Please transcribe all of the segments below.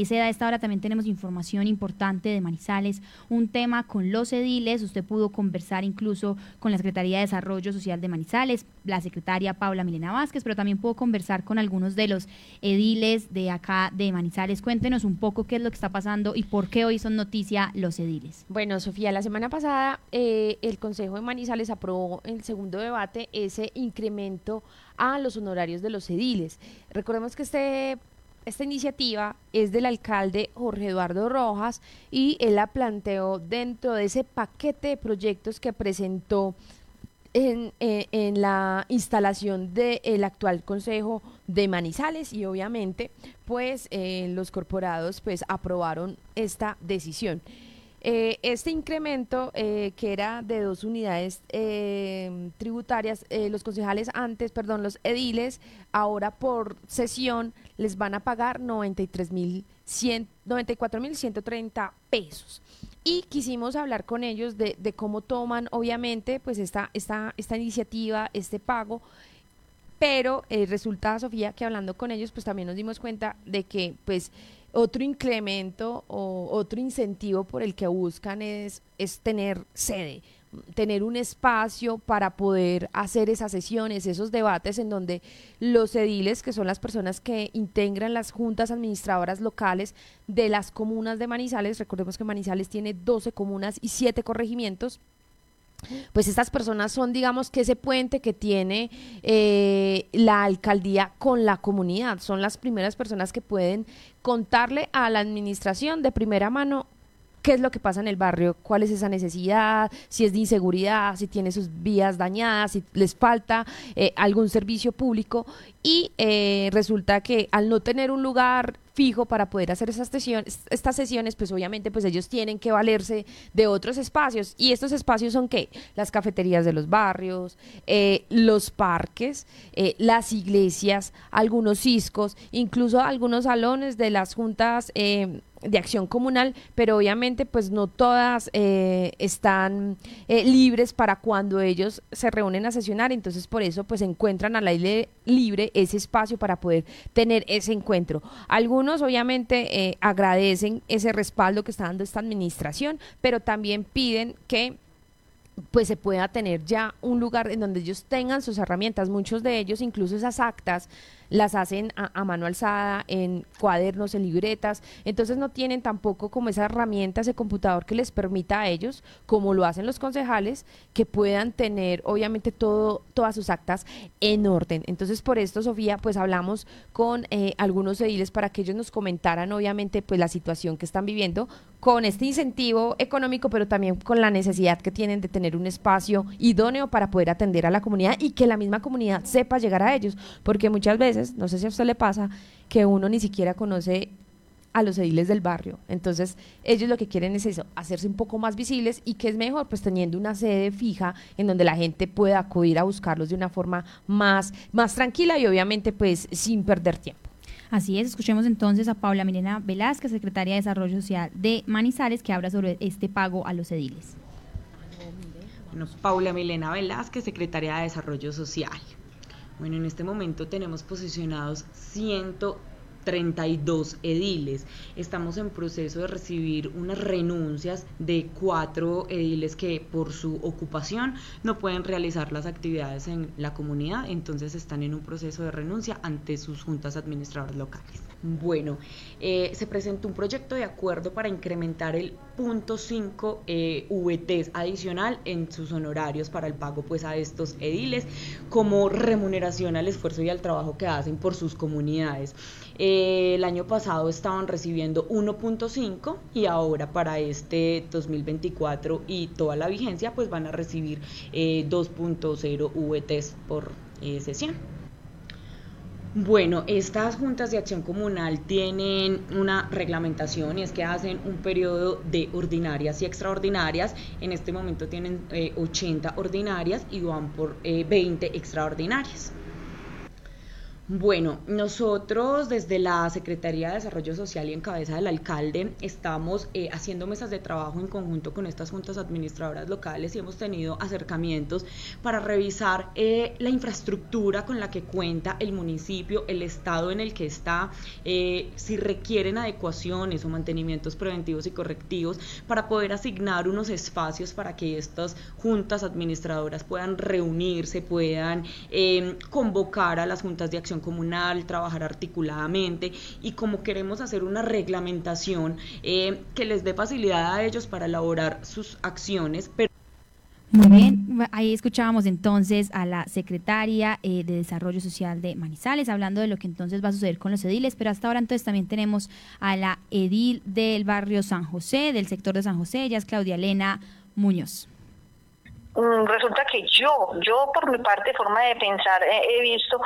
A esta hora también tenemos información importante de Manizales, un tema con los ediles. Usted pudo conversar incluso con la Secretaría de Desarrollo Social de Manizales, la secretaria Paula Milena Vázquez, pero también pudo conversar con algunos de los ediles de acá de Manizales. Cuéntenos un poco qué es lo que está pasando y por qué hoy son noticia los ediles. Bueno, Sofía, la semana pasada eh, el Consejo de Manizales aprobó en el segundo debate ese incremento a los honorarios de los ediles. Recordemos que este esta iniciativa es del alcalde Jorge Eduardo Rojas y él la planteó dentro de ese paquete de proyectos que presentó en, eh, la instalación del actual Consejo de Manizales y obviamente pues eh, los corporados pues aprobaron esta decisión. Eh, este incremento, eh, que era de dos unidades eh, tributarias, los concejales antes, perdón, los ediles, ahora por sesión les van a pagar 94.130 pesos. Y quisimos hablar con ellos de, de, cómo toman, obviamente, pues esta, esta, esta iniciativa, este pago, pero resulta, Sofía, que hablando con ellos, pues también nos dimos cuenta de que, pues, otro incremento o otro incentivo por el que buscan es, es tener sede, tener un espacio para poder hacer esas sesiones, esos debates en donde los ediles, que son las personas que integran las juntas administradoras locales de las comunas de Manizales, recordemos que Manizales tiene 12 comunas y 7 corregimientos, pues estas personas son, digamos, que ese puente que tiene eh, la alcaldía con la comunidad. Son las primeras personas que pueden contarle a la administración de primera mano qué es lo que pasa en el barrio, cuál es esa necesidad, si es de inseguridad, si tiene sus vías dañadas, si les falta eh, algún servicio público y eh, resulta que al no tener un lugar fijo para poder hacer esas sesiones, estas sesiones, pues obviamente pues ellos tienen que valerse de otros espacios. Y estos espacios son qué? Las cafeterías de los barrios, eh, los parques, eh, las iglesias, algunos ciscos, incluso algunos salones de las juntas eh, de acción comunal, pero obviamente pues no todas están libres para cuando ellos se reúnen a sesionar, entonces por eso pues encuentran al aire libre ese espacio para poder tener ese encuentro. Algunos obviamente eh, agradecen ese respaldo que está dando esta administración, pero también piden que pues se pueda tener ya un lugar en donde ellos tengan sus herramientas, muchos de ellos incluso esas actas las hacen a, mano alzada, en cuadernos, en libretas, entonces no tienen tampoco como esa herramienta, ese computador que les permita a ellos, como lo hacen los concejales, que puedan tener obviamente todo, todas sus actas en orden. Entonces por esto, Sofía, pues hablamos con eh, algunos ediles para que ellos nos comentaran obviamente pues la situación que están viviendo con este incentivo económico, pero también con la necesidad que tienen de tener un espacio idóneo para poder atender a la comunidad y que la misma comunidad sepa llegar a ellos, porque muchas veces no sé si a usted le pasa, que uno ni siquiera conoce a los ediles del barrio. Entonces, ellos lo que quieren es eso, hacerse un poco más visibles y que es mejor, pues teniendo una sede fija en donde la gente pueda acudir a buscarlos de una forma más, más tranquila y obviamente pues sin perder tiempo. Así es, escuchemos entonces a Paula Milena Velázquez, secretaria de Desarrollo Social de Manizales, que habla sobre este pago a los ediles. Bueno, Paula Milena Velázquez, secretaria de Desarrollo Social. Bueno, en este momento tenemos posicionados 132 ediles. Estamos en proceso de recibir unas renuncias de cuatro ediles que por su ocupación no pueden realizar las actividades en la comunidad, entonces están en un proceso de renuncia ante sus juntas administradoras locales. Bueno, eh, se presentó un proyecto de acuerdo para incrementar el punto 5 eh, VTs adicional en sus honorarios para el pago pues a estos ediles como remuneración al esfuerzo y al trabajo que hacen por sus comunidades. Eh, el año pasado estaban recibiendo 1.5 y ahora para este 2024 y toda la vigencia pues van a recibir 2.0 VTs por sesión. Bueno, estas juntas de acción comunal tienen una reglamentación y es que hacen un periodo de ordinarias y extraordinarias. En este momento tienen 80 eh, ordinarias y van por 20 eh, extraordinarias. Bueno, nosotros desde la Secretaría de Desarrollo Social y en cabeza del alcalde estamos eh, haciendo mesas de trabajo en conjunto con estas juntas administradoras locales y hemos tenido acercamientos para revisar eh, la infraestructura con la que cuenta el municipio, el estado en el que está, eh, si requieren adecuaciones o mantenimientos preventivos y correctivos para poder asignar unos espacios para que estas juntas administradoras puedan reunirse, puedan convocar a las juntas de acción comunal, trabajar articuladamente y como queremos hacer una reglamentación eh, que les dé facilidad a ellos para elaborar sus acciones. Pero muy bien, ahí escuchábamos entonces a la secretaria eh, de Desarrollo Social de Manizales hablando de lo que entonces va a suceder con los ediles, pero hasta ahora entonces también tenemos a la edil del barrio San José, del sector de San José, ella es Claudia Elena Muñoz. Mm, resulta que yo, yo por mi parte, forma de pensar, he visto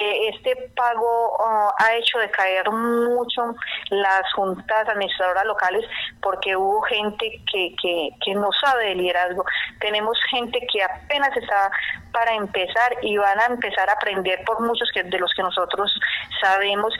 que este pago uh, ha hecho decaer mucho las juntas administradoras locales porque hubo gente que, que, que no sabe de liderazgo. Tenemos gente que apenas está para empezar y van a empezar a aprender por muchos que, de los que nosotros sabemos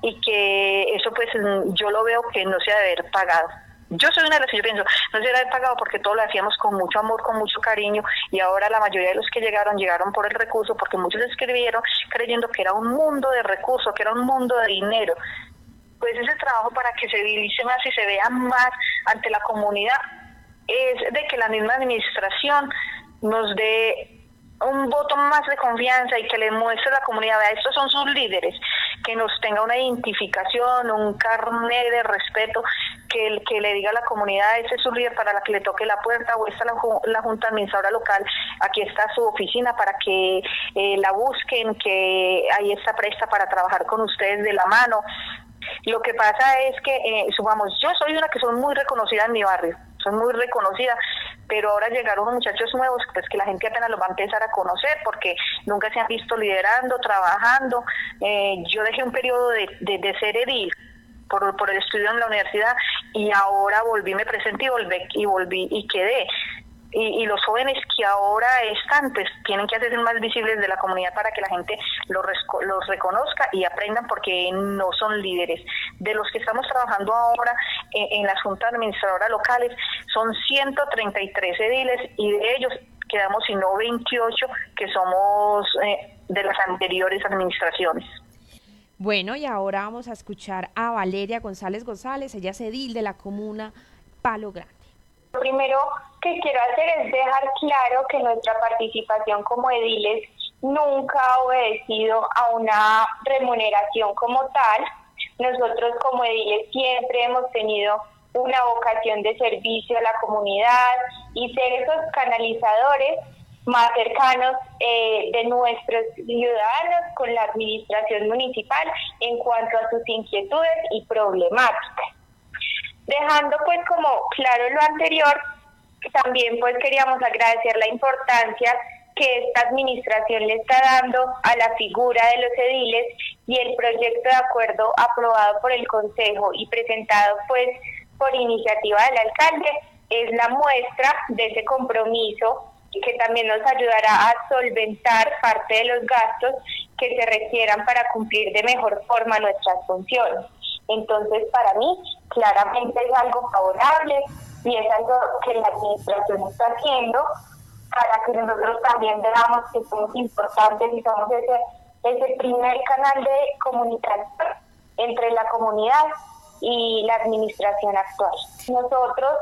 y que eso pues yo lo veo que no se ha de haber pagado. Yo soy una de las que yo pienso, no se hubiera pagado porque todo lo hacíamos con mucho amor, con mucho cariño, y ahora la mayoría de los que llegaron, llegaron por el recurso, porque muchos escribieron creyendo que era un mundo de recursos, que era un mundo de dinero. Pues ese trabajo para que se visibilice más y se vea más ante la comunidad es de que la misma administración nos dé un voto más de confianza y que le muestre a la comunidad, vea, estos son sus líderes, que nos tenga una identificación, un carnet de respeto, que, que le diga a la comunidad, ese es su líder para la que le toque la puerta, o esta la, la Junta Administradora Local, aquí está su oficina para que eh, la busquen, que ahí está presta para trabajar con ustedes de la mano. Lo que pasa es que, eh, supongamos, yo soy una que soy muy reconocida en mi barrio, soy muy reconocida, pero ahora llegaron unos muchachos nuevos, pues que la gente apenas los va a empezar a conocer porque nunca se han visto liderando, trabajando. Eh, yo dejé un periodo de, de, ser edil por, por, el estudio en la universidad y ahora volví, me presenté y volví, y volví y quedé y, los jóvenes que ahora están, pues tienen que hacerse más visibles de la comunidad para que la gente los, los reconozca y aprendan porque no son líderes. De los que estamos trabajando ahora en, las juntas administradoras locales, son 133 ediles y de ellos quedamos sino 28 que somos eh, de las anteriores administraciones. Bueno, y ahora vamos a escuchar a Valeria González González, ella es edil de la comuna Palo Grande. Lo primero que quiero hacer es dejar claro que nuestra participación como ediles nunca ha obedecido a una remuneración como tal. Nosotros como ediles siempre hemos tenido una vocación de servicio a la comunidad y ser esos canalizadores más cercanos eh, de nuestros ciudadanos con la administración municipal en cuanto a sus inquietudes y problemáticas. Dejando pues como claro lo anterior, también pues queríamos agradecer la importancia que esta administración le está dando a la figura de los ediles y el proyecto de acuerdo aprobado por el Consejo y presentado pues por iniciativa del alcalde es la muestra de ese compromiso que también nos ayudará a solventar parte de los gastos que se requieran para cumplir de mejor forma nuestras funciones. Entonces, para mí, claramente es algo favorable y es algo que la administración está haciendo para que nosotros también veamos que somos importantes y somos ese, ese primer canal de comunicación entre la comunidad y la administración actual. Nosotros,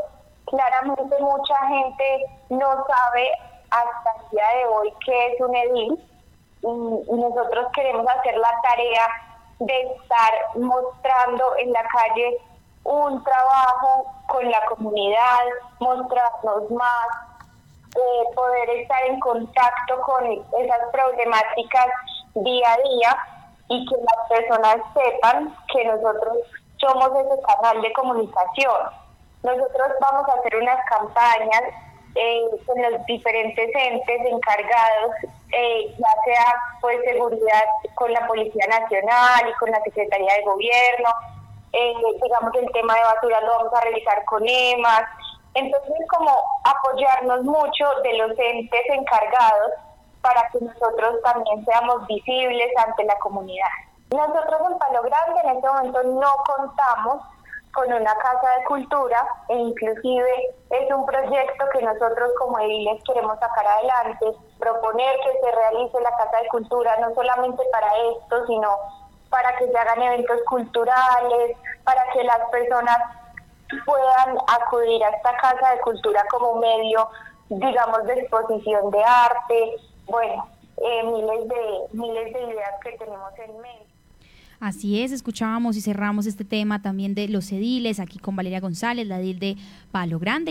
claramente mucha gente no sabe hasta el día de hoy qué es un edil y nosotros queremos hacer la tarea de estar mostrando en la calle un trabajo con la comunidad, mostrarnos más, eh, poder estar en contacto con esas problemáticas día a día y que las personas sepan que nosotros somos ese canal de comunicación. Nosotros vamos a hacer unas campañas eh, con los diferentes entes encargados, eh, ya sea pues seguridad con la Policía Nacional y con la Secretaría de Gobierno, eh, digamos el tema de basura lo vamos a realizar con EMAS, entonces como apoyarnos mucho de los entes encargados para que nosotros también seamos visibles ante la comunidad. Nosotros en Palo Grande en este momento no contamos con una casa de cultura e inclusive es un proyecto que nosotros como ediles queremos sacar adelante, proponer que se realice la casa de cultura no solamente para esto, sino para que se hagan eventos culturales, para que las personas puedan acudir a esta casa de cultura como medio, digamos, de exposición de arte, bueno, eh, miles de miles de ideas que tenemos en mente. Así es, escuchábamos y cerramos este tema también de los ediles aquí con Valeria González, la edil de Palo Grande.